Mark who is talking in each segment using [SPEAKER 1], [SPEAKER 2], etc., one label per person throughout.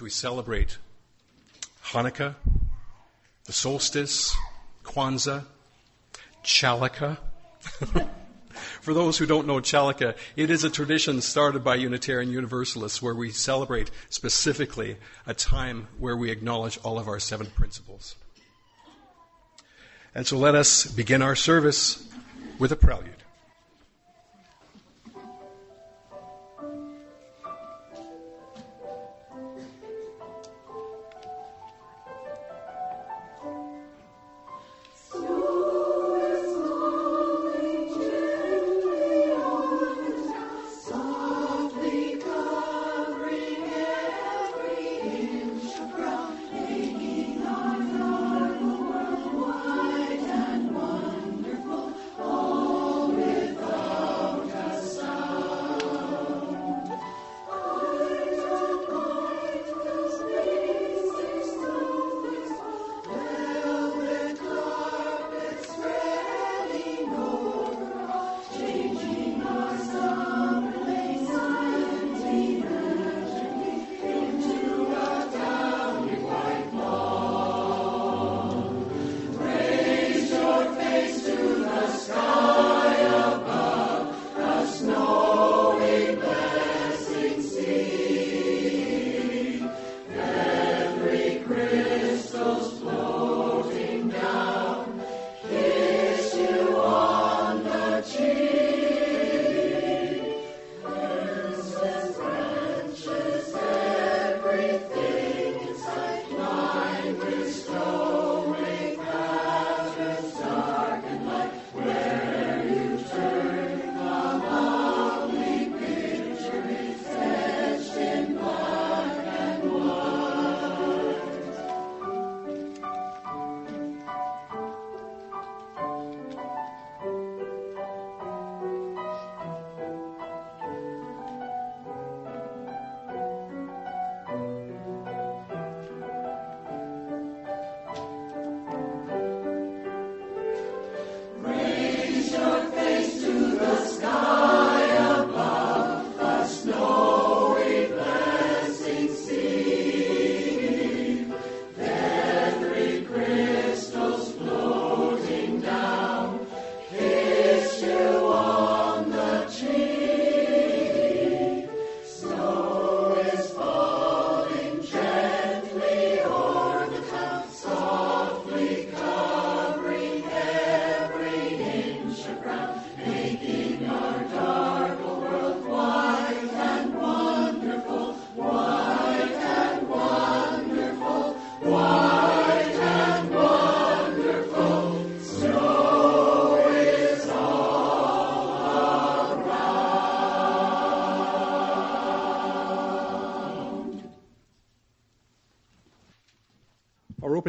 [SPEAKER 1] We celebrate Hanukkah, the solstice, Kwanzaa, Chalica. For those who don't know Chalica, it is a tradition started by Unitarian Universalists where we celebrate specifically a time where we acknowledge all of our seven principles. And so let us begin our service with a prelude.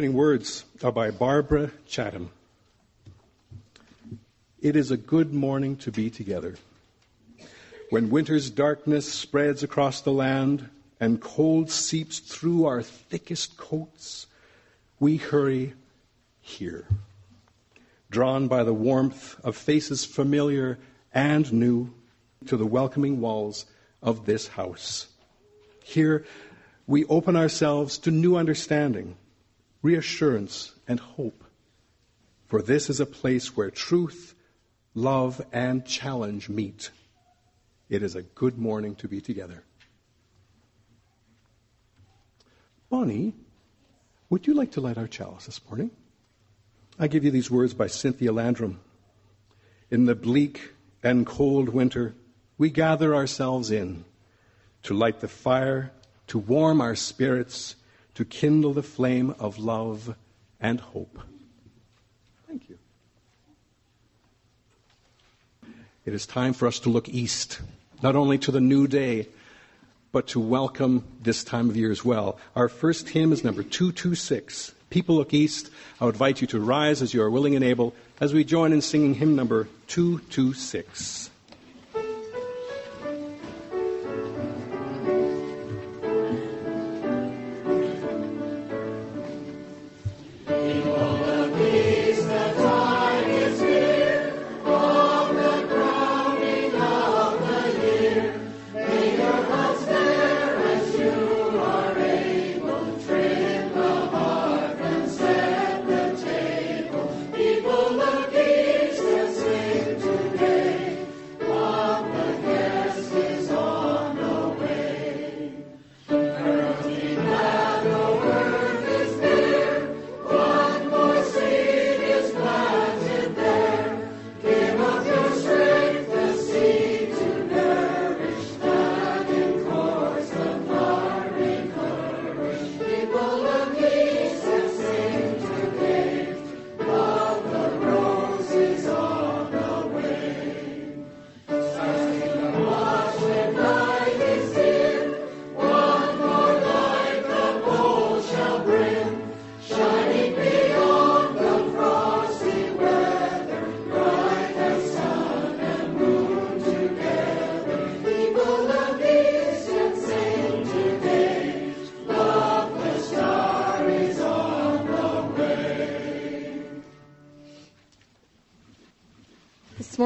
[SPEAKER 1] Words are by Barbara Chatham. It is a good morning to be together. When winter's darkness spreads across the land and cold seeps through our thickest coats, we hurry here, drawn by the warmth of faces familiar and new to the welcoming walls of this house. Here, we open ourselves to new understanding reassurance, and hope. For this is a place where truth, love, and challenge meet. It is a good morning to be together. Bonnie, would you like to light our chalice this morning? I give you these words by Cynthia Landrum. In the bleak and cold winter, we gather ourselves in to light the fire, to warm our spirits, to kindle the flame of love and hope. Thank you. It is time for us to look east, not only to the new day, but to welcome this time of year as well. Our first hymn is number 226. People look east. I invite you to rise as you are willing and able as we join in singing hymn number 226.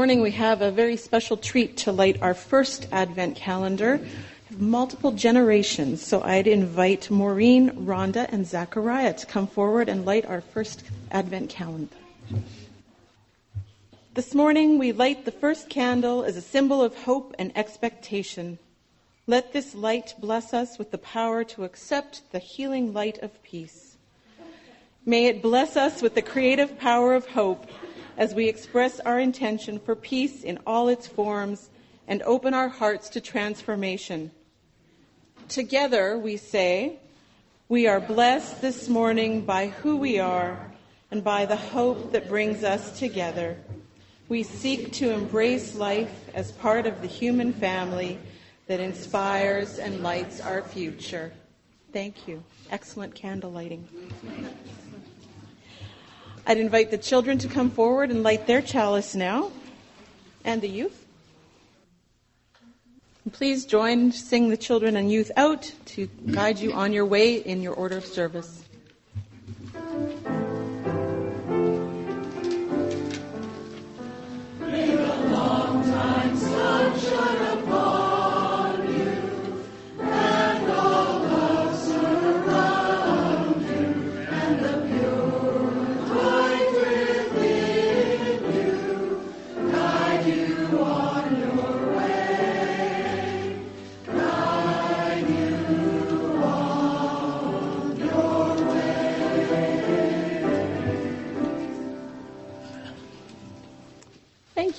[SPEAKER 2] Morning we have a very special treat to light our first Advent calendar. Multiple generations, so I'd invite Maureen, Rhonda, and Zachariah to come forward and light our first Advent calendar. This morning we light the first candle as a symbol of hope and expectation. Let this light bless us with the power to accept the healing light of peace. May it bless us with the creative power of hope as we express our intention for peace in all its forms and open our hearts to transformation. Together, we say, we are blessed this morning by who we are and by the hope that brings us together. We seek to embrace life as part of the human family that inspires and lights our future. Thank you. Excellent candle lighting. I'd invite the children to come forward and light their chalice now, and the youth. Please join, sing the children and youth out to guide you on your way in your order of service.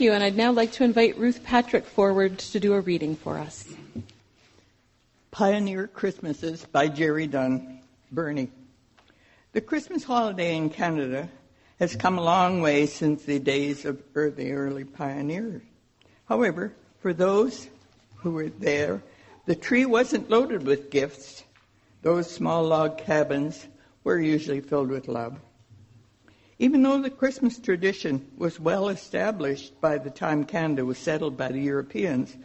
[SPEAKER 2] You, and I'd now like to invite Ruth Patrick forward to do a reading for us.
[SPEAKER 3] Pioneer Christmases by Jerry Dunn, Burnie. The Christmas holiday in Canada has come a long way since the days of the early pioneers. However, for those who were there, the tree wasn't loaded with gifts. Those small log cabins were usually filled with love. Even though the Christmas tradition was well established by the time Canada was settled by the Europeans,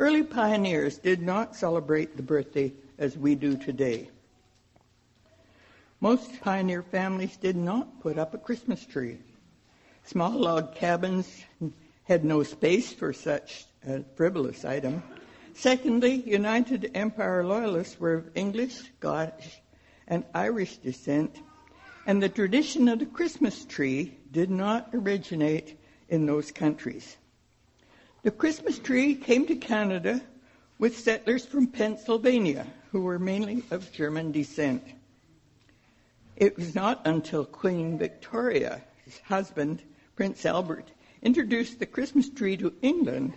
[SPEAKER 3] early pioneers did not celebrate the birthday as we do today. Most pioneer families did not put up a Christmas tree. Small log cabins had no space for such a frivolous item. Secondly, United Empire Loyalists were of English, Scottish, and Irish descent and the tradition of the Christmas tree did not originate in those countries. The Christmas tree came to Canada with settlers from Pennsylvania who were mainly of German descent. It was not until Queen Victoria's husband, Prince Albert, introduced the Christmas tree to England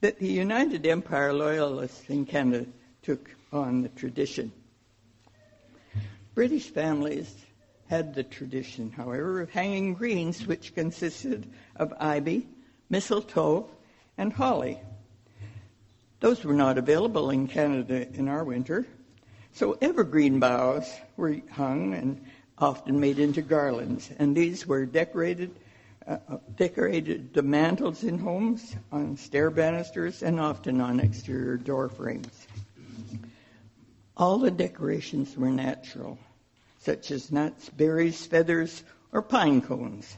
[SPEAKER 3] that the United Empire Loyalists in Canada took on the tradition. British families had the tradition, however, of hanging greens, which consisted of ivy, mistletoe, and holly. Those were not available in Canada in our winter, so evergreen boughs were hung and often made into garlands, and these were decorated. Uh, uh decorated the mantels in homes, on stair banisters, and often on exterior door frames. All the decorations were natural such as nuts, berries, feathers, or pine cones.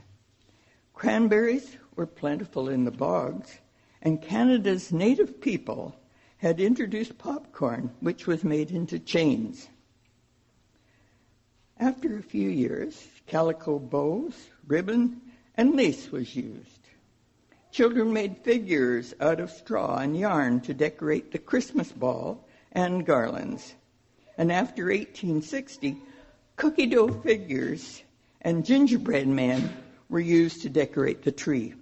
[SPEAKER 3] Cranberries were plentiful in the bogs, and Canada's native people had introduced popcorn, which was made into chains. After a few years, calico bows, ribbon, and lace was used. Children made figures out of straw and yarn to decorate the Christmas ball and garlands. And after 1860, Cookie dough figures and gingerbread men were used to decorate the tree.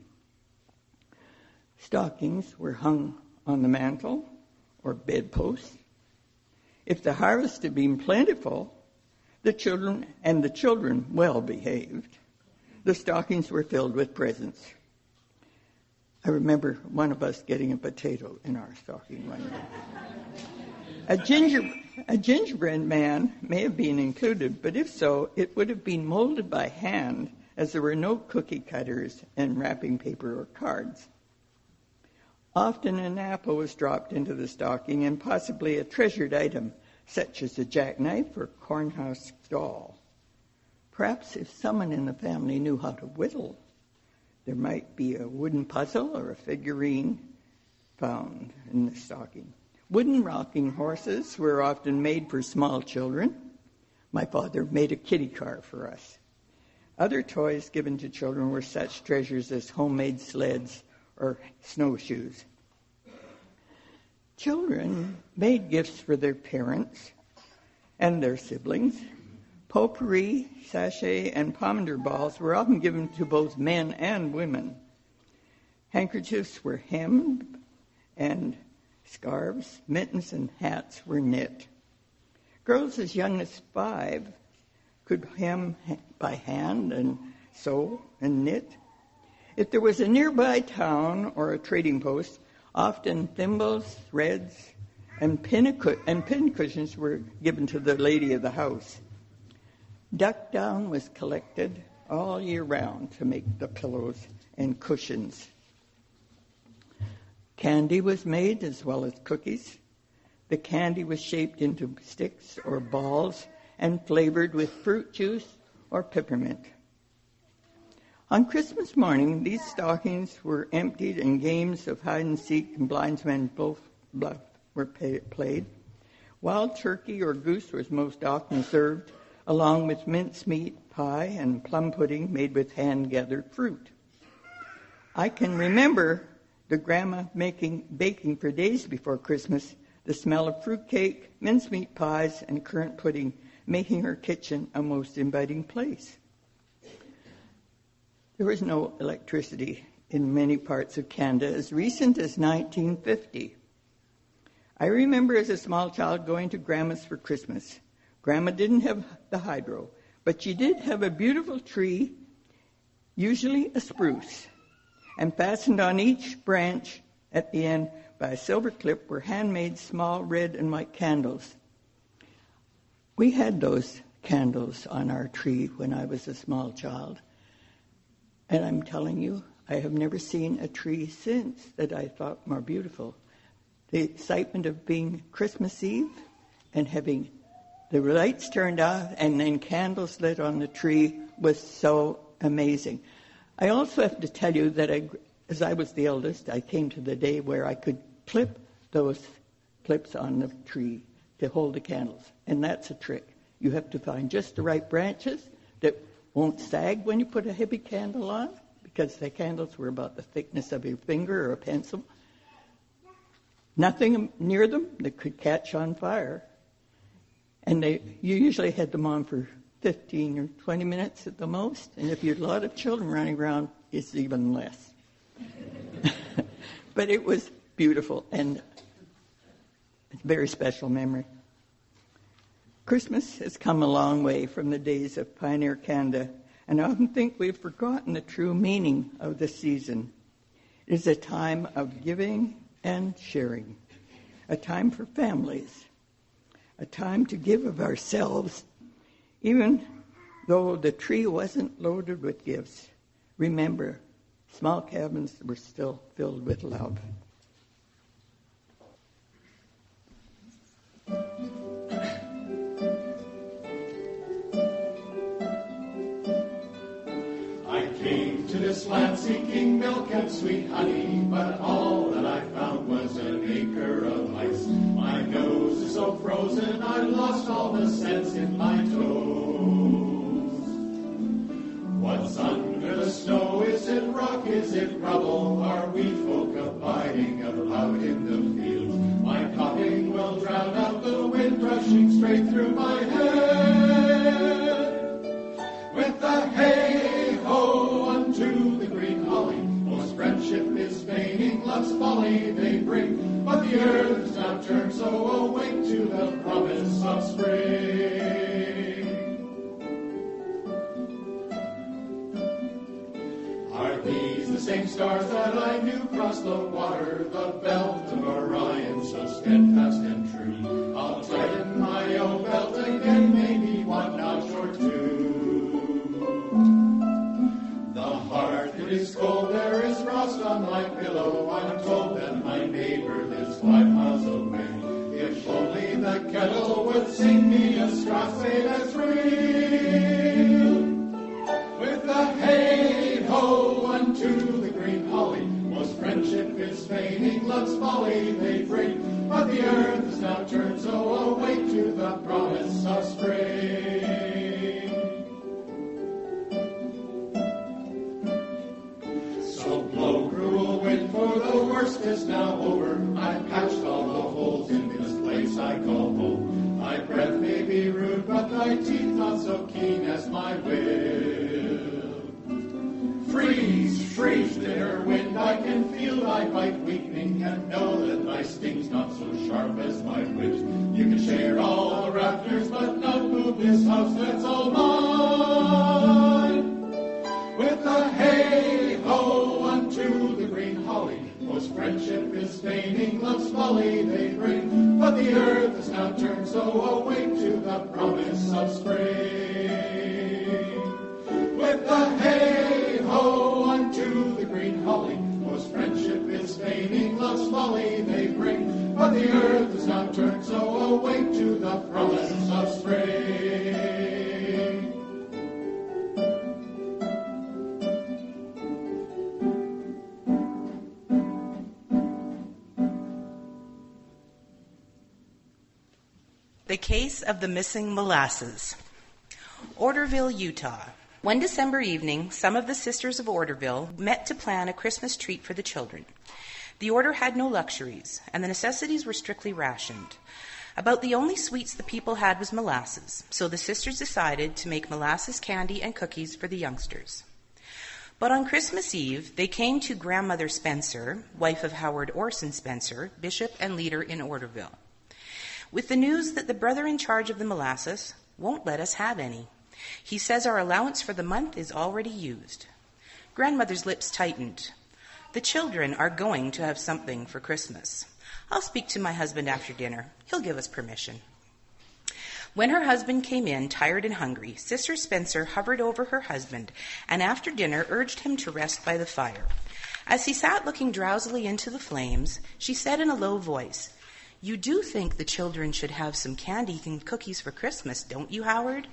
[SPEAKER 3] Stockings were hung on the mantel or bedposts. If the harvest had been plentiful, the children and the children well behaved, the stockings were filled with presents. I remember one of us getting a potato in our stocking one day. A, ginger, a gingerbread man may have been included, but if so, it would have been molded by hand as there were no cookie cutters and wrapping paper or cards. Often an apple was dropped into the stocking and possibly a treasured item, such as a jackknife or cornhusk doll. Perhaps if someone in the family knew how to whittle, There might be a wooden puzzle or a figurine found in the stocking. Wooden rocking horses were often made for small children. My father made a kitty car for us. Other toys given to children were such treasures as homemade sleds or snowshoes. Children made gifts for their parents and their siblings. Potpourri, sachet, and pomander balls were often given to both men and women. Handkerchiefs were hemmed, and scarves, mittens, and hats were knit. Girls as young as five could hem by hand and sew and knit. If there was a nearby town or a trading post, often thimbles, threads, and, and pin cushions were given to the lady of the house. Duck down was collected all year round to make the pillows and cushions. Candy was made as well as cookies. The candy was shaped into sticks or balls and flavored with fruit juice or peppermint. On Christmas morning, these stockings were emptied and games of hide and seek and blindsman both bluff were pay, played. Wild turkey or goose was most often served, along with mincemeat, pie, and plum pudding made with hand gathered fruit. I can remember the grandma making baking for days before Christmas, the smell of fruit cake, mincemeat pies, and currant pudding making her kitchen a most inviting place. There was no electricity in many parts of Canada as recent as 1950. I remember as a small child going to Grandma's for Christmas. Grandma didn't have the hydro, but she did have a beautiful tree, usually a spruce, and fastened on each branch at the end by a silver clip were handmade small red and white candles. We had those candles on our tree when I was a small child. And I'm telling you, I have never seen a tree since that I thought more beautiful. The excitement of being Christmas Eve and having the lights turned off and then candles lit on the tree was so amazing. I also have to tell you that I, as I was the eldest, I came to the day where I could clip those clips on the tree to hold the candles. And that's a trick. You have to find just the right branches that won't sag when you put a heavy candle on because the candles were about the thickness of your finger or a pencil. Nothing near them that could catch on fire. And they, you usually had them on for 15 or 20 minutes at the most. And if you had a lot of children running around, it's even less. but it was beautiful and a very special memory. Christmas has come a long way from the days of pioneer Canada, and I often think we've forgotten the true meaning of the season. It is a time of giving and sharing, a time for families, a time to give of ourselves, even though the tree wasn't loaded with gifts. Remember, small cabins were still filled with love.
[SPEAKER 4] I came to this land seeking milk and sweet honey, but all that I found was an acre of ice. My nose so frozen, I lost all the sense in my toes. What's under the snow? Is it rock? Is it rubble? Are we folk abiding about in the fields? My coughing will drown out the wind rushing straight through my head. With the hey ho unto the green holly, most friendship is fading, love's folly they bring. But the earth is now turned, so awake to the promise of spring. Are these the same stars that I knew cross the water, the belt of Orion, so steadfast and true? I'll tighten my own belt again, maybe one notch or two. The heart, is cold, there is on my pillow. I'm told that my neighbor lives five miles away. If only the kettle would sing me a Strauss that's real. With the hey ho unto the green holly. Most friendship is feigning love's folly they bring. But the earth is now turned, so awake to the promise of spring. Bite weakening, and know that thy sting's not so sharp as my wit. You can share all the rafters, but not move this house, that's all mine. With a hey-ho unto the green holly, most friendship is feigning, love's folly they bring. But the earth is now turned, so awake to the promise of spring. With a folly they bring. But the earth is now turned, so awake to the promise of spring.
[SPEAKER 5] The Case of the Missing Molasses. Orderville, Utah. One December evening, some of the Sisters of Orderville met to plan a Christmas treat for the children. The order had no luxuries, and the necessities were strictly rationed. About the only sweets the people had was molasses, so the sisters decided to make molasses candy and cookies for the youngsters. But on Christmas Eve, they came to Grandmother Spencer, wife of Howard Orson Spencer, bishop and leader in Orderville with the news that the brother in charge of the molasses won't let us have any. He says our allowance for the month is already used. Grandmother's lips tightened. The children are going to have something for Christmas. I'll speak to my husband after dinner. He'll give us permission. When her husband came in, tired and hungry, Sister Spencer hovered over her husband and after dinner urged him to rest by the fire. As he sat looking drowsily into the flames, she said in a low voice, you do think the children should have some candy and cookies for Christmas, don't you, Howard?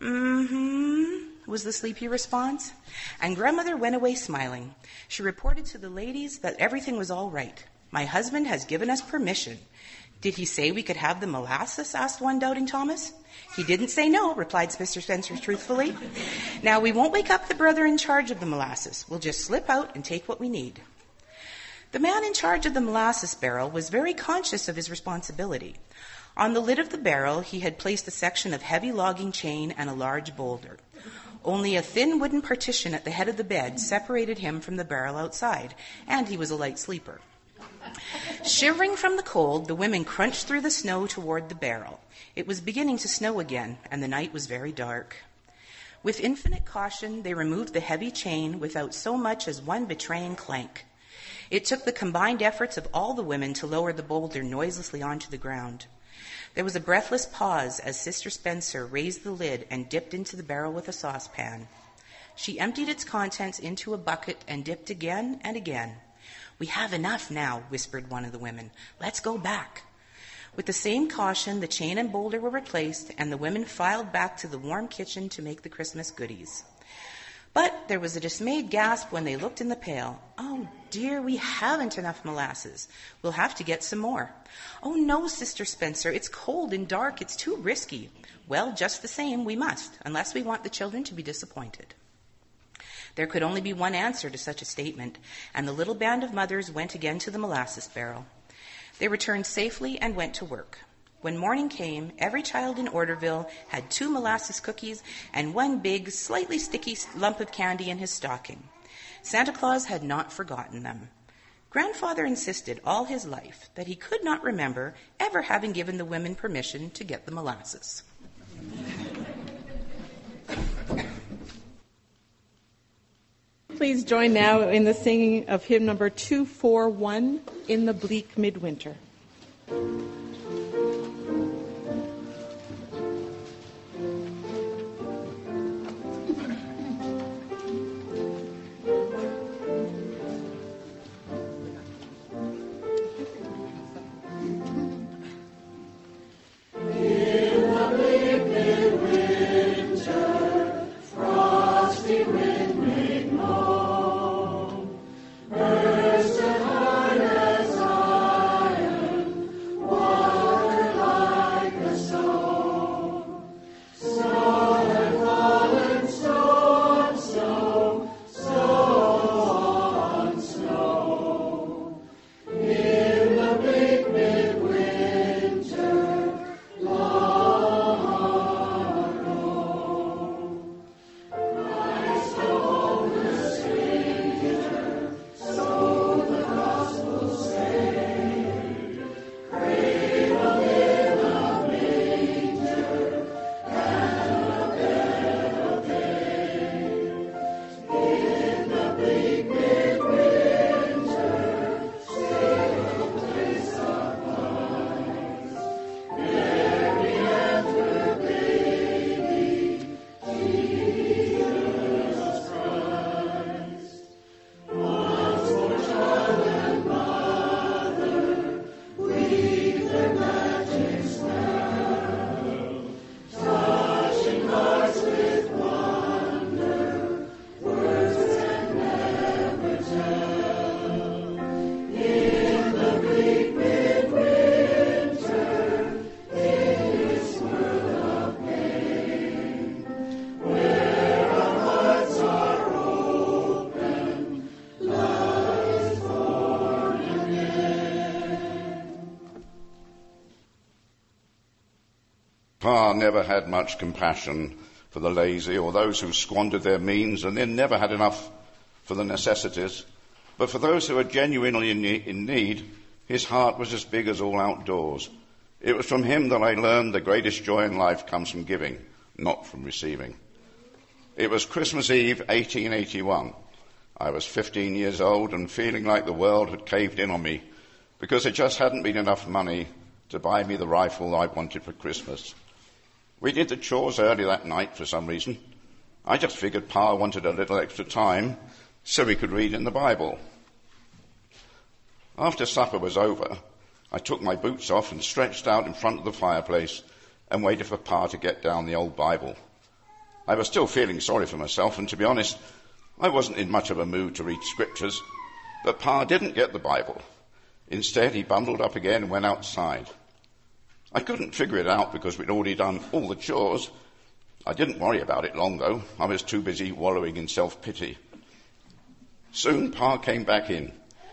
[SPEAKER 5] Mm-hmm, was the sleepy response. And grandmother went away smiling. She reported to the ladies that everything was all right. My husband has given us permission. Did he say we could have the molasses? asked one doubting Thomas. He didn't say no, replied Mr. Spencer truthfully. Now, we won't wake up the brother in charge of the molasses. We'll just slip out and take what we need. The man in charge of the molasses barrel was very conscious of his responsibility. On the lid of the barrel, he had placed a section of heavy logging chain and a large boulder. Only a thin wooden partition at the head of the bed separated him from the barrel outside, and he was a light sleeper. Shivering from the cold, the women crunched through the snow toward the barrel. It was beginning to snow again, and the night was very dark. With infinite caution, they removed the heavy chain without so much as one betraying clank. It took the combined efforts of all the women to lower the boulder noiselessly onto the ground. There was a breathless pause as Sister Spencer raised the lid and dipped into the barrel with a saucepan. She emptied its contents into a bucket and dipped again and again. We have enough now, whispered one of the women. Let's go back. With the same caution, the chain and boulder were replaced, and the women filed back to the warm kitchen to make the Christmas goodies. But there was a dismayed gasp when they looked in the pail. Oh dear, we haven't enough molasses. We'll have to get some more. Oh no, Sister Spencer, it's cold and dark. It's too risky. Well, just the same, we must, unless we want the children to be disappointed. There could only be one answer to such a statement, and the little band of mothers went again to the molasses barrel. They returned safely and went to work. When morning came, every child in Orderville had two molasses cookies and one big, slightly sticky lump of candy in his stocking. Santa Claus had not forgotten them. Grandfather insisted all his life that he could not remember ever having given the women permission to get the molasses.
[SPEAKER 2] Please join now in the singing of hymn number 241, In the Bleak Midwinter.
[SPEAKER 6] Never had much compassion for the lazy or those who squandered their means and then never had enough for the necessities. But for those who were genuinely in need, his heart was as big as all outdoors. It was from him that I learned the greatest joy in life comes from giving, not from receiving. It was Christmas Eve, 1881. I was 15 years old and feeling like the world had caved in on me because there just hadn't been enough money to buy me the rifle I wanted for Christmas. We did the chores early that night for some reason. I just figured Pa wanted a little extra time so we could read in the Bible. After supper was over, I took my boots off and stretched out in front of the fireplace and waited for Pa to get down the old Bible. I was still feeling sorry for myself, and to be honest, I wasn't in much of a mood to read scriptures, but Pa didn't get the Bible. Instead, he bundled up again and went outside. I couldn't figure it out because we'd already done all the chores. I didn't worry about it long, though. I was too busy wallowing in self pity. Soon, Pa came back in.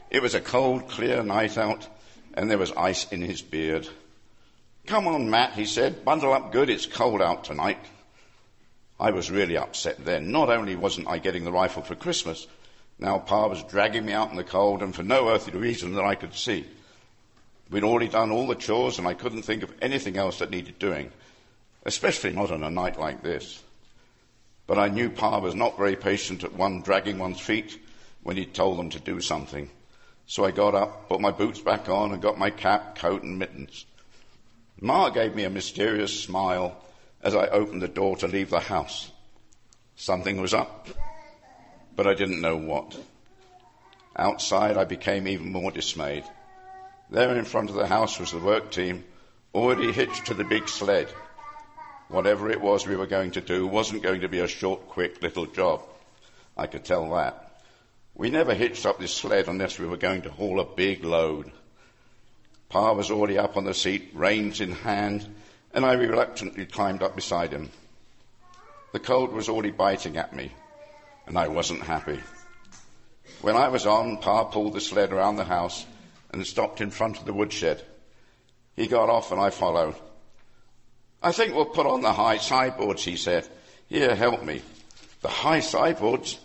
[SPEAKER 6] It was a cold, clear night out, and there was ice in his beard. Come on, Matt, he said. Bundle up good. It's cold out tonight. I was really upset then. Not only wasn't I getting the rifle for Christmas, now Pa was dragging me out in the cold and for no earthly reason that I could see. We'd already done all the chores and I couldn't think of anything else that needed doing, especially not on a night like this. But I knew Pa was not very patient at one dragging one's feet when he'd told them to do something. So I got up, put my boots back on, and got my cap, coat, and mittens. Ma gave me a mysterious smile as I opened the door to leave the house. Something was up, but I didn't know what. Outside, I became even more dismayed. There in front of the house was the work team, already hitched to the big sled. Whatever it was we were going to do wasn't going to be a short, quick little job. I could tell that. We never hitched up this sled unless we were going to haul a big load. Pa was already up on the seat, reins in hand, and I reluctantly climbed up beside him. The cold was already biting at me, and I wasn't happy. When I was on, Pa pulled the sled around the house and stopped in front of the woodshed. He got off and I followed. I think we'll put on the high sideboards, he said. Here, help me. The high sideboards?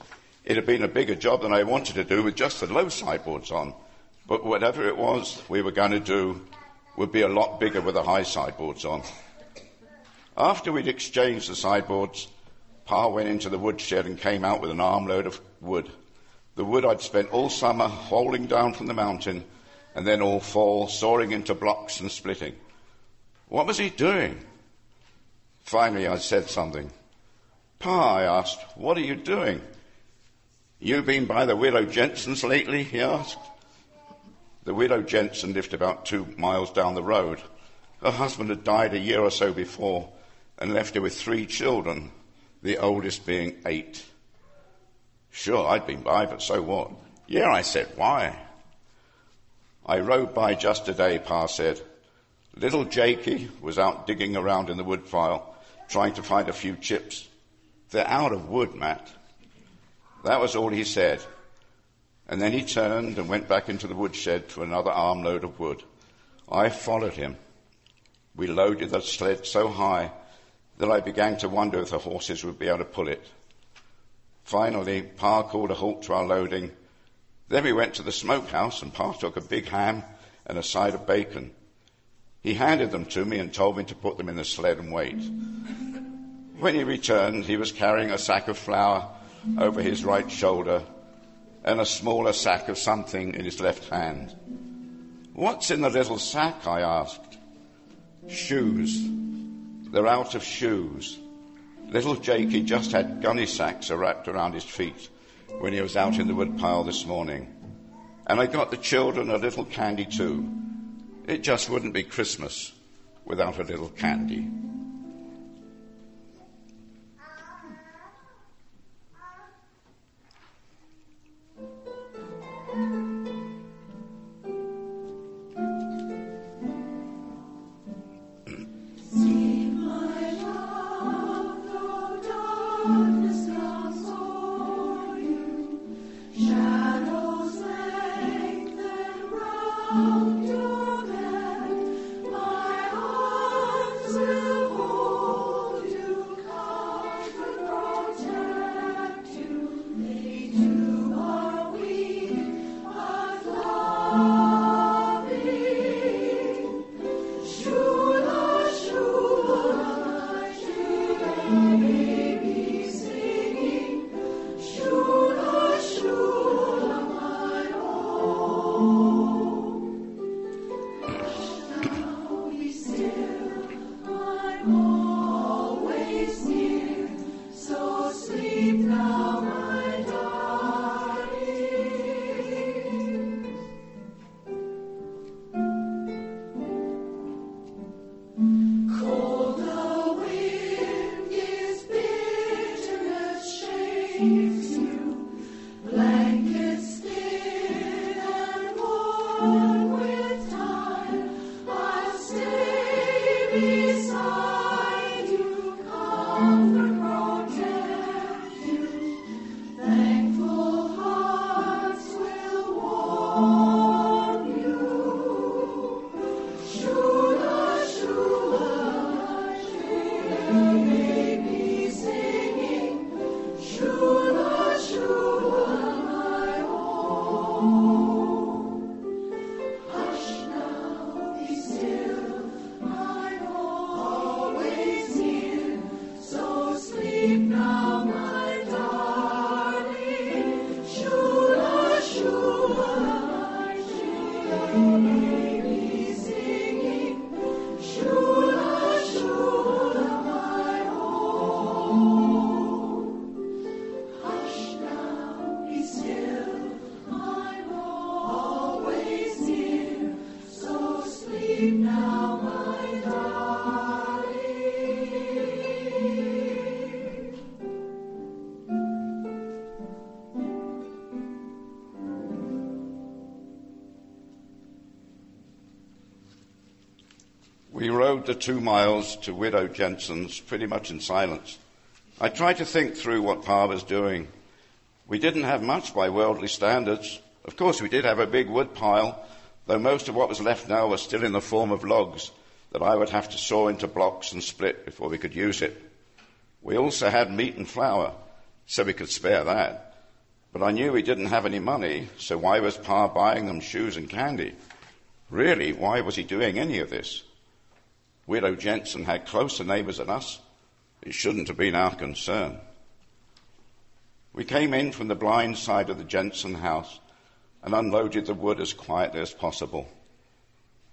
[SPEAKER 6] It had been a bigger job than I wanted to do with just the low sideboards on. But whatever it was we were going to do would be a lot bigger with the high sideboards on. After we'd exchanged the sideboards, Pa went into the woodshed and came out with an armload of wood. The wood I'd spent all summer hauling down from the mountain and then all fall, soaring into blocks and splitting. What was he doing? Finally, I said something. Pa, I asked, what are you doing? You been by the widow Jensen's lately? he asked. The widow Jensen lived about two miles down the road. Her husband had died a year or so before and left her with three children, the oldest being eight. Sure, I'd been by, but so what? Yeah, I said, why? I rode by just today, Pa said. Little Jakey was out digging around in the woodpile, trying to find a few chips. They're out of wood, Matt. That was all he said. And then he turned and went back into the woodshed for another armload of wood. I followed him. We loaded the sled so high that I began to wonder if the horses would be able to pull it. Finally, Pa called a halt to our loading then we went to the smokehouse and Pa took a big ham and a side of bacon. He handed them to me and told me to put them in the sled and wait. When he returned, he was carrying a sack of flour over his right shoulder and a smaller sack of something in his left hand. What's in the little sack? I asked. Shoes. They're out of shoes. Little Jakey just had gunny sacks wrapped around his feet when he was out in the woodpile this morning. And I got the children a little candy too. It just wouldn't be Christmas without a little candy. The two miles to Widow Jensen's pretty much in silence. I tried to think through what Pa was doing. We didn't have much by worldly standards. Of course, we did have a big wood pile, though most of what was left now was still in the form of logs that I would have to saw into blocks and split before we could use it. We also had meat and flour, so we could spare that. But I knew we didn't have any money, so why was Pa buying them shoes and candy? Really, why was he doing any of this? Widow Jensen had closer neighbours than us. It shouldn't have been our concern. We came in from the blind side of the Jensen house and unloaded the wood as quietly as possible.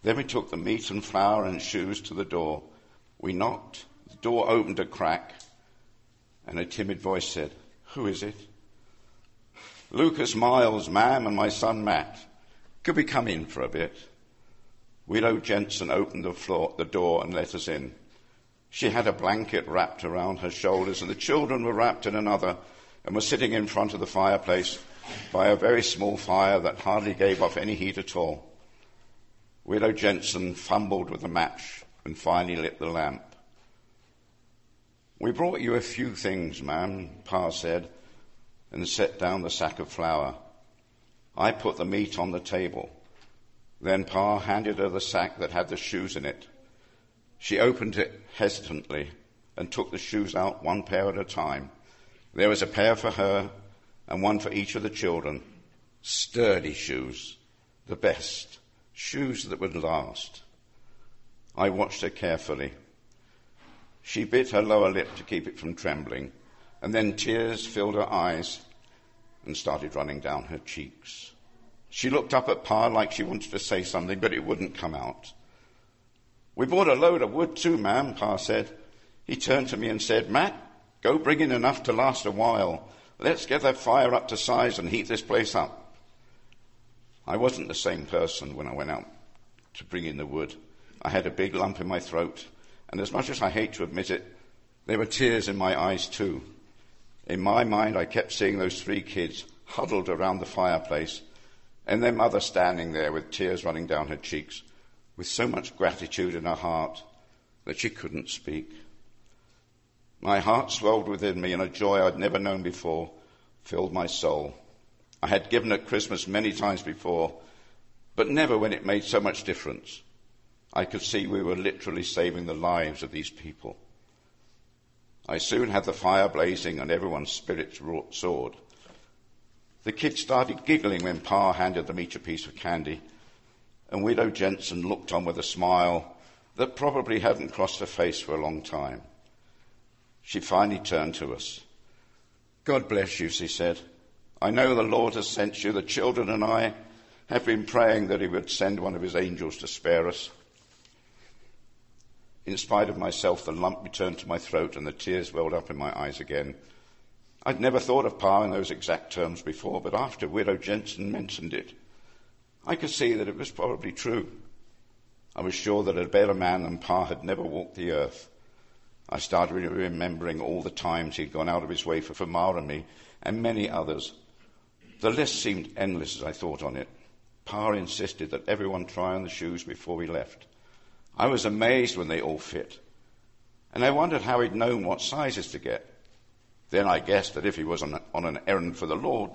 [SPEAKER 6] Then we took the meat and flour and shoes to the door. We knocked. The door opened a crack, and a timid voice said, Who is it? Lucas Miles, ma'am, and my son Matt. Could we come in for a bit? Widow Jensen opened the, floor, the door and let us in. She had a blanket wrapped around her shoulders, and the children were wrapped in another and were sitting in front of the fireplace by a very small fire that hardly gave off any heat at all. Widow Jensen fumbled with a match and finally lit the lamp. We brought you a few things, ma'am, Pa said, and set down the sack of flour. I put the meat on the table. Then Pa handed her the sack that had the shoes in it. She opened it hesitantly and took the shoes out one pair at a time. There was a pair for her and one for each of the children. Sturdy shoes, the best, shoes that would last. I watched her carefully. She bit her lower lip to keep it from trembling, and then tears filled her eyes and started running down her cheeks. She looked up at Pa like she wanted to say something, but it wouldn't come out. We bought a load of wood too, ma'am, Pa said. He turned to me and said, Matt, go bring in enough to last a while. Let's get that fire up to size and heat this place up. I wasn't the same person when I went out to bring in the wood. I had a big lump in my throat, and as much as I hate to admit it, there were tears in my eyes too. In my mind, I kept seeing those three kids huddled around the fireplace, and their mother standing there with tears running down her cheeks with so much gratitude in her heart that she couldn't speak. My heart swelled within me, and a joy I'd never known before filled my soul. I had given at Christmas many times before, but never when it made so much difference. I could see we were literally saving the lives of these people. I soon had the fire blazing and everyone's spirits soared. The kids started giggling when Pa handed them each a piece of candy, and Widow Jensen looked on with a smile that probably hadn't crossed her face for a long time. She finally turned to us. God bless you, she said. I know the Lord has sent you. The children and I have been praying that He would send one of His angels to spare us. In spite of myself, the lump returned to my throat and the tears welled up in my eyes again. I'd never thought of Pa in those exact terms before, but after Widow Jensen mentioned it, I could see that it was probably true. I was sure that a better man than Pa had never walked the earth. I started remembering all the times he'd gone out of his way for, for Ma and me, and many others. The list seemed endless as I thought on it. Pa insisted that everyone try on the shoes before we left. I was amazed when they all fit, and I wondered how he'd known what sizes to get. Then I guessed that if he was on, on an errand for the Lord,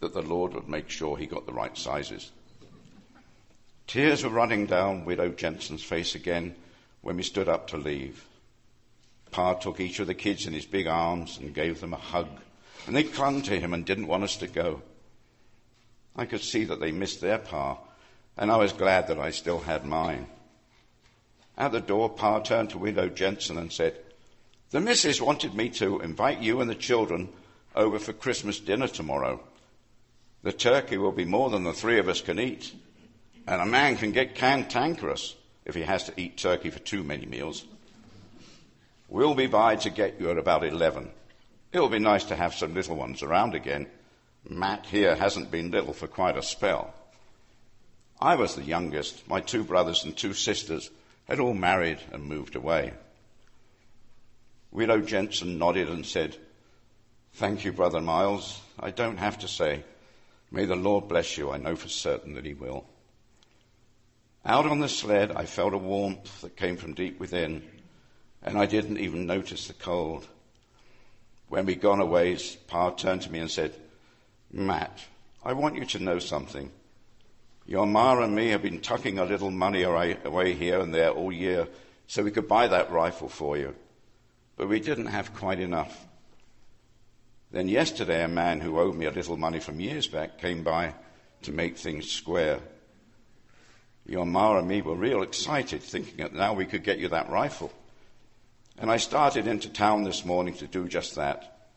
[SPEAKER 6] that the Lord would make sure he got the right sizes. Tears were running down Widow Jensen's face again when we stood up to leave. Pa took each of the kids in his big arms and gave them a hug, and they clung to him and didn't want us to go. I could see that they missed their Pa, and I was glad that I still had mine. At the door, Pa turned to Widow Jensen and said, The missus wanted me to invite you and the children over for Christmas dinner tomorrow. The turkey will be more than the three of us can eat. And a man can get cantankerous if he has to eat turkey for too many meals. We'll be by to get you at about 11. It'll be nice to have some little ones around again. Matt here hasn't been little for quite a spell. I was the youngest. My two brothers and two sisters had all married and moved away. Widow Jensen nodded and said, Thank you, Brother Miles. I don't have to say. May the Lord bless you. I know for certain that He will. Out on the sled, I felt a warmth that came from deep within, and I didn't even notice the cold. When we'd gone away, Pa turned to me and said, Matt, I want you to know something. Your ma and me have been tucking a little money away here and there all year so we could buy that rifle for you. But we didn't have quite enough. Then yesterday, a man who owed me a little money from years back came by to make things square. Your ma and me were real excited, thinking that now we could get you that rifle. And I started into town this morning to do just that.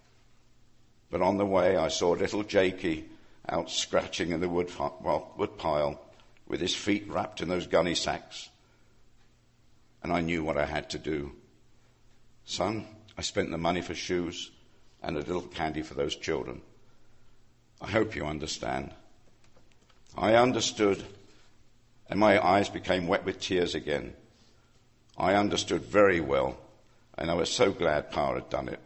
[SPEAKER 6] But on the way, I saw little Jakey out scratching in the wood, well, wood pile with his feet wrapped in those gunny sacks. And I knew what I had to do. Son, I spent the money for shoes and a little candy for those children. I hope you understand. I understood and my eyes became wet with tears again. I understood very well, and I was so glad Pa had done it.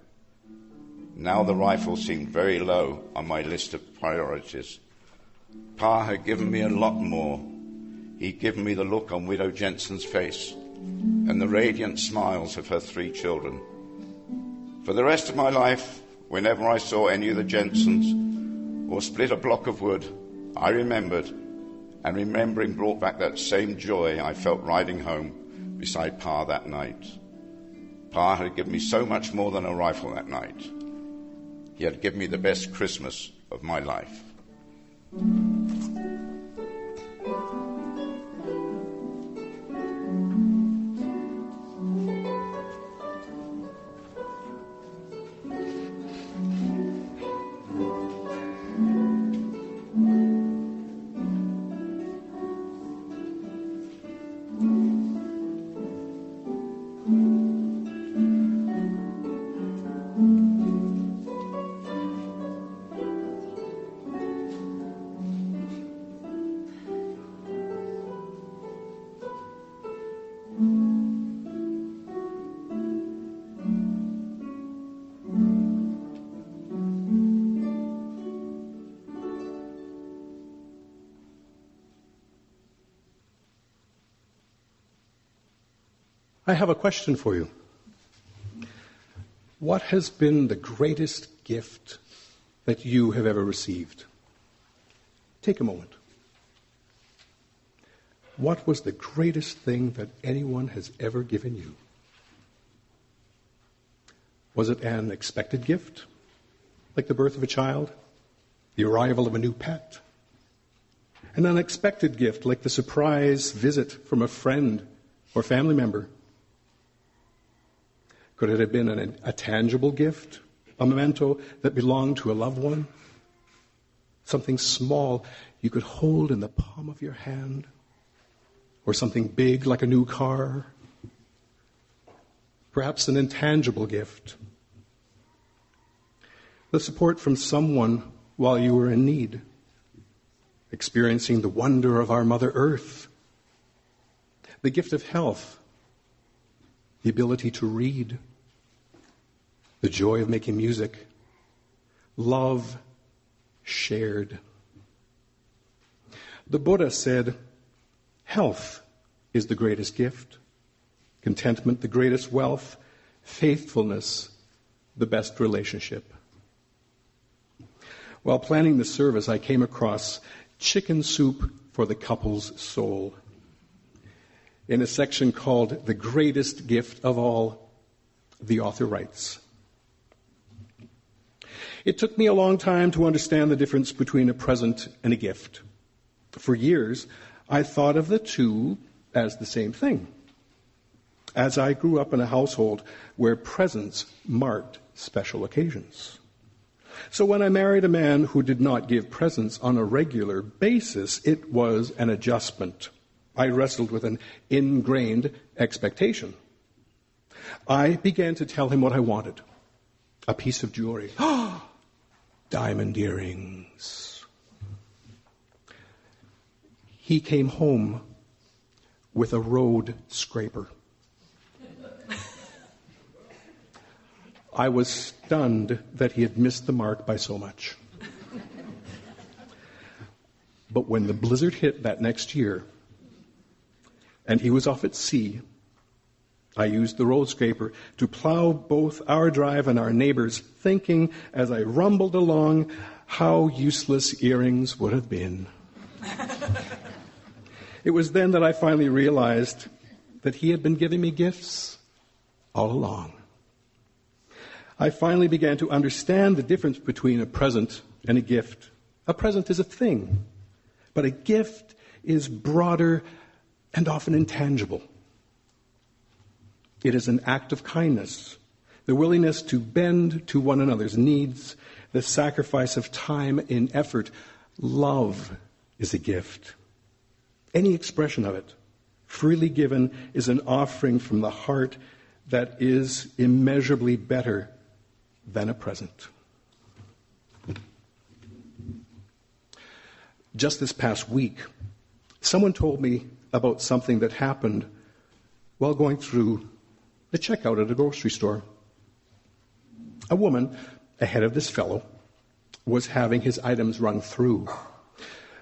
[SPEAKER 6] Now the rifle seemed very low on my list of priorities. Pa had given me a lot more. He'd given me the look on Widow Jensen's face and the radiant smiles of her three children. For the rest of my life, whenever I saw any of the Jensens or split a block of wood, I remembered and remembering brought back that same joy I felt riding home beside Pa that night. Pa had given me so much more than a rifle that night. He had given me the best Christmas of my life.
[SPEAKER 7] I have a question for you. What has been the greatest gift that you have ever received? Take a moment. What was the greatest thing that anyone has ever given you? Was it an expected gift, like the birth of a child, the arrival of a new pet? An unexpected gift, like the surprise visit from a friend or family member? Could it have been an, a tangible gift, a memento that belonged to a loved one? Something small you could hold in the palm of your hand? Or something big like a new car? Perhaps an intangible gift. The support from someone while you were in need. Experiencing the wonder of our Mother Earth. The gift of health. The ability to read the joy of making music, love shared. The Buddha said, Health is the greatest gift, contentment the greatest wealth, faithfulness the best relationship. While planning the service, I came across Chicken Soup for the Couple's Soul in a section called The Greatest Gift of All, the author writes. It took me a long time to understand the difference between a present and a gift. For years, I thought of the two as the same thing. As I grew up in a household where presents marked special occasions. So when I married a man who did not give presents on a regular basis, it was an adjustment. I wrestled with an ingrained expectation. I began to tell him what I wanted. A piece of jewelry. diamond earrings. He came home with a road scraper. I was stunned that he had missed the mark by so much. But when the blizzard hit that next year, and he was off at sea. I used the road scraper to plow both our drive and our neighbors, thinking as I rumbled along how useless earrings would have been. it was then that I finally realized that he had been giving me gifts all along. I finally began to understand the difference between a present and a gift. A present is a thing, but a gift is broader and often intangible. It is an act of kindness, the willingness to bend to one another's needs, the sacrifice of time in effort. Love is a gift. Any expression of it, freely given, is an offering from the heart that is immeasurably better than a present. Just this past week, someone told me about something that happened while going through the checkout at a grocery store. A woman ahead of this fellow was having his items run through.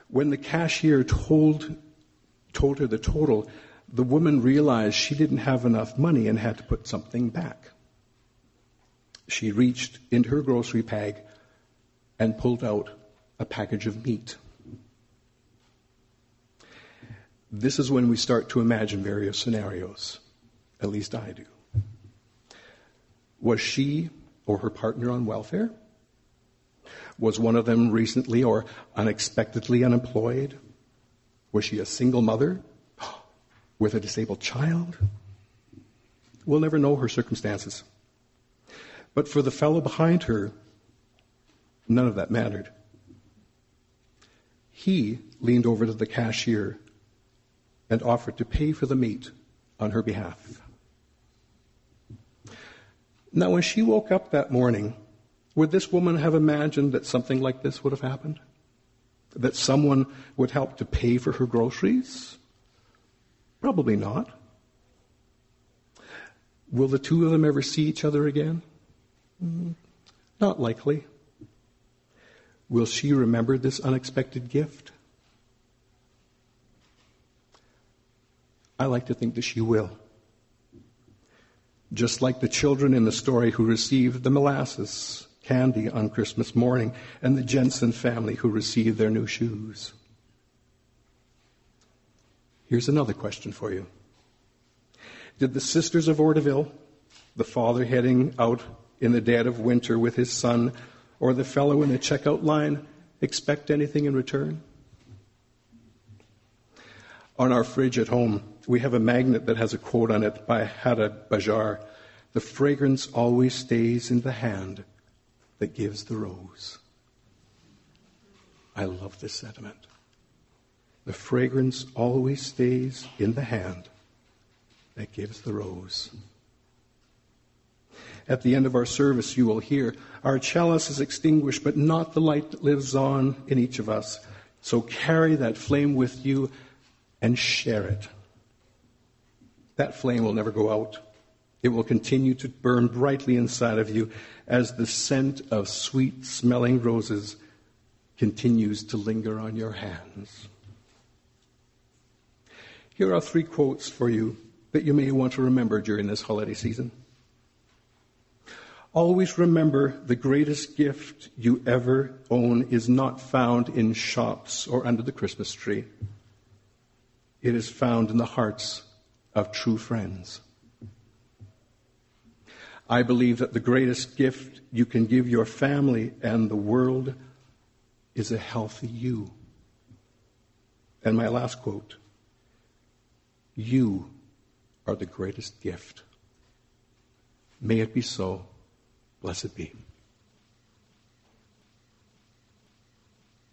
[SPEAKER 7] When the cashier told, told her the total, the woman realized she didn't have enough money and had to put something back. She reached into her grocery bag and pulled out a package of meat. This is when we start to imagine various scenarios. At least I do. Was she or her partner on welfare? Was one of them recently or unexpectedly unemployed? Was she a single mother with a disabled child? We'll never know her circumstances. But for the fellow behind her, none of that mattered. He leaned over to the cashier and offered to pay for the meat on her behalf. Now, when she woke up that morning, would this woman have imagined that something like this would have happened? That someone would help to pay for her groceries? Probably not. Will the two of them ever see each other again? Mm, not likely. Will she remember this unexpected gift? I like to think that she will just like the children in the story who received the molasses candy on Christmas morning and the Jensen family who received their new shoes. Here's another question for you. Did the sisters of Orteville, the father heading out in the dead of winter with his son, or the fellow in the checkout line expect anything in return? On our fridge at home, we have a magnet that has a quote on it by Hada Bejar. The fragrance always stays in the hand that gives the rose. I love this sentiment. The fragrance always stays in the hand that gives the rose. At the end of our service, you will hear our chalice is extinguished, but not the light that lives on in each of us. So carry that flame with you and share it. That flame will never go out. It will continue to burn brightly inside of you as the scent of sweet smelling roses continues to linger on your hands. Here are three quotes for you that you may want to remember during this holiday season. Always remember the greatest gift you ever own is not found in shops or under the Christmas tree. It is found in the hearts of true friends. I believe that the greatest gift you can give your family and the world is a healthy you. And my last quote You are the greatest gift. May it be so. Blessed be.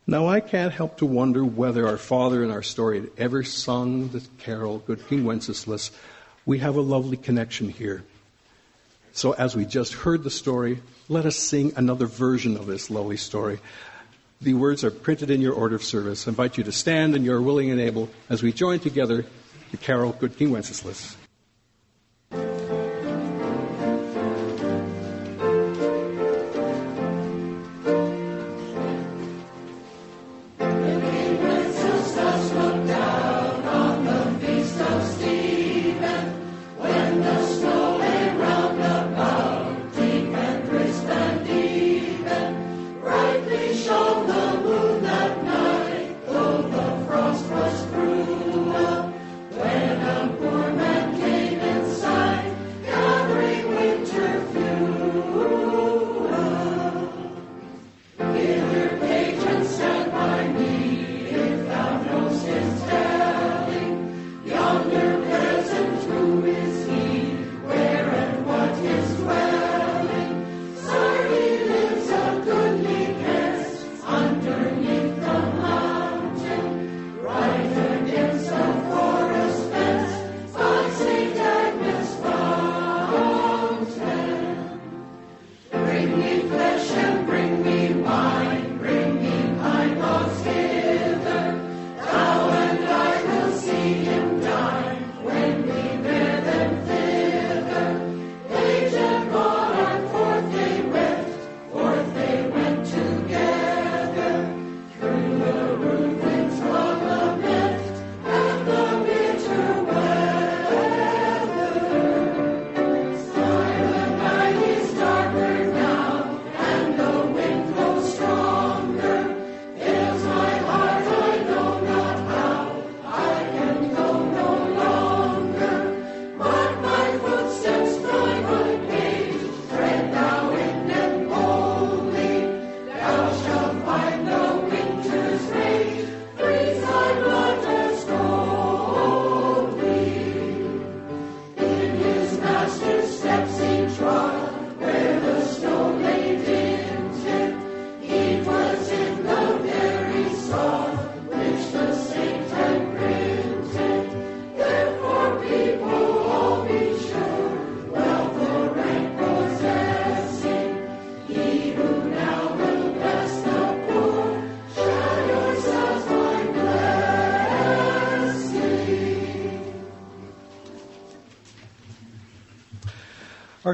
[SPEAKER 7] Now, I can't help to wonder whether our father in our story had ever sung the carol, Good King Wenceslas. We have a lovely connection here. So, as we just heard the story, let us sing another version of this lovely story. The words are printed in your order of service. I invite you to stand and you're willing and able as we join together the carol, Good King Wenceslas.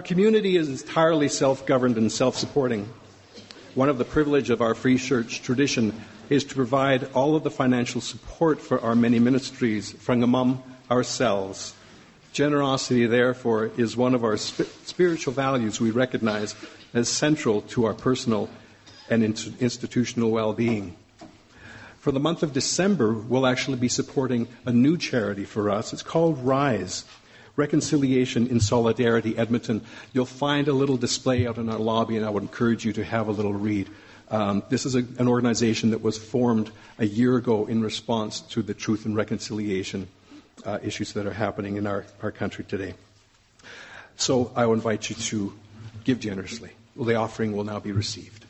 [SPEAKER 7] Our community is entirely self governed and self supporting. One of the privileges of our free church tradition is to provide all of the financial support for our many ministries from among ourselves. Generosity, therefore, is one of our sp- spiritual values we recognize as central to our personal and in- institutional well being. For the month of December, we'll actually be supporting a new charity for us. It's called RISE. Reconciliation in Solidarity, Edmonton. You'll find a little display out in our lobby, and I would encourage you to have a little read. Um, this is a, an organization that was formed a year ago in response to the truth and reconciliation uh, issues that are happening in our, our country today. So I invite you to give generously. The offering will now be received.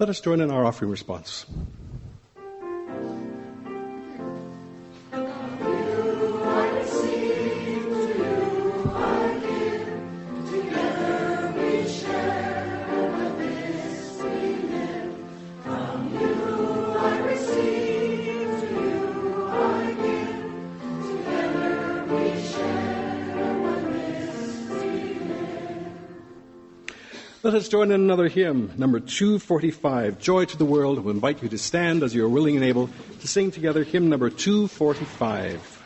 [SPEAKER 7] Let us join in our offering response. Let us join in another hymn, number 245, Joy to the World. We invite you to stand as you are willing and able to sing together hymn number 245.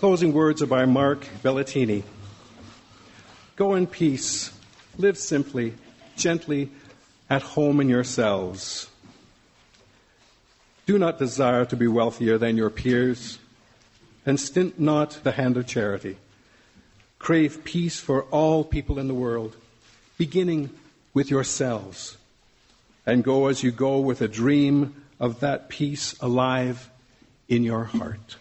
[SPEAKER 1] Closing words are by Mark Belletini. Go in peace, live simply, gently, at home in yourselves. Do not desire to be wealthier than your peers, and stint not the hand of charity. Crave peace for all people in the world, beginning with yourselves, and go as you go with a dream of that peace alive in your heart.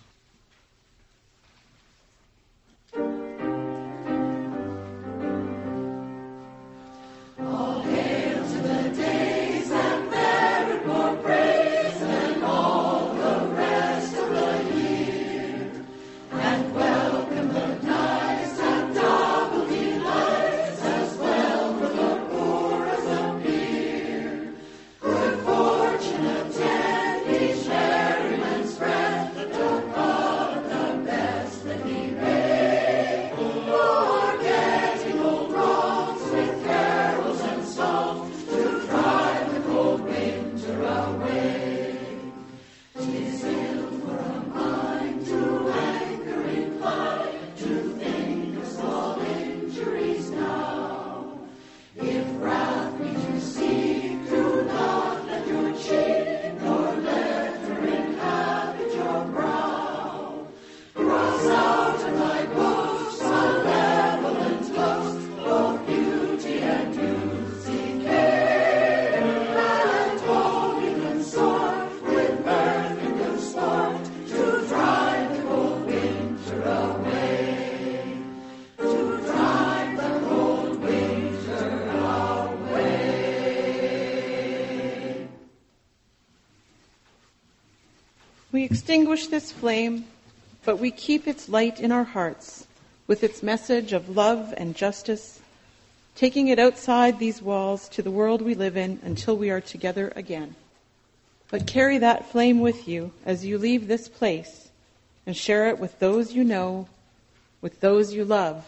[SPEAKER 2] Extinguish this flame, but we keep its light in our hearts with its message of love and justice, taking it outside these walls to the world we live in until we are together again. But carry that flame with you as you leave this place and share it with those you know, with those you love,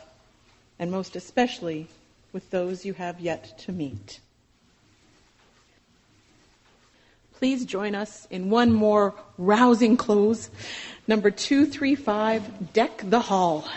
[SPEAKER 2] and most especially with those you have yet to meet. Please join us in one more rousing close. Number 235, Deck the Hall.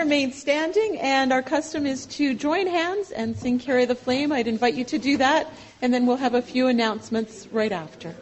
[SPEAKER 2] Remain standing, and our custom is to join hands and sing Carry the Flame. I'd invite you to do that, and then we'll have a few announcements right after.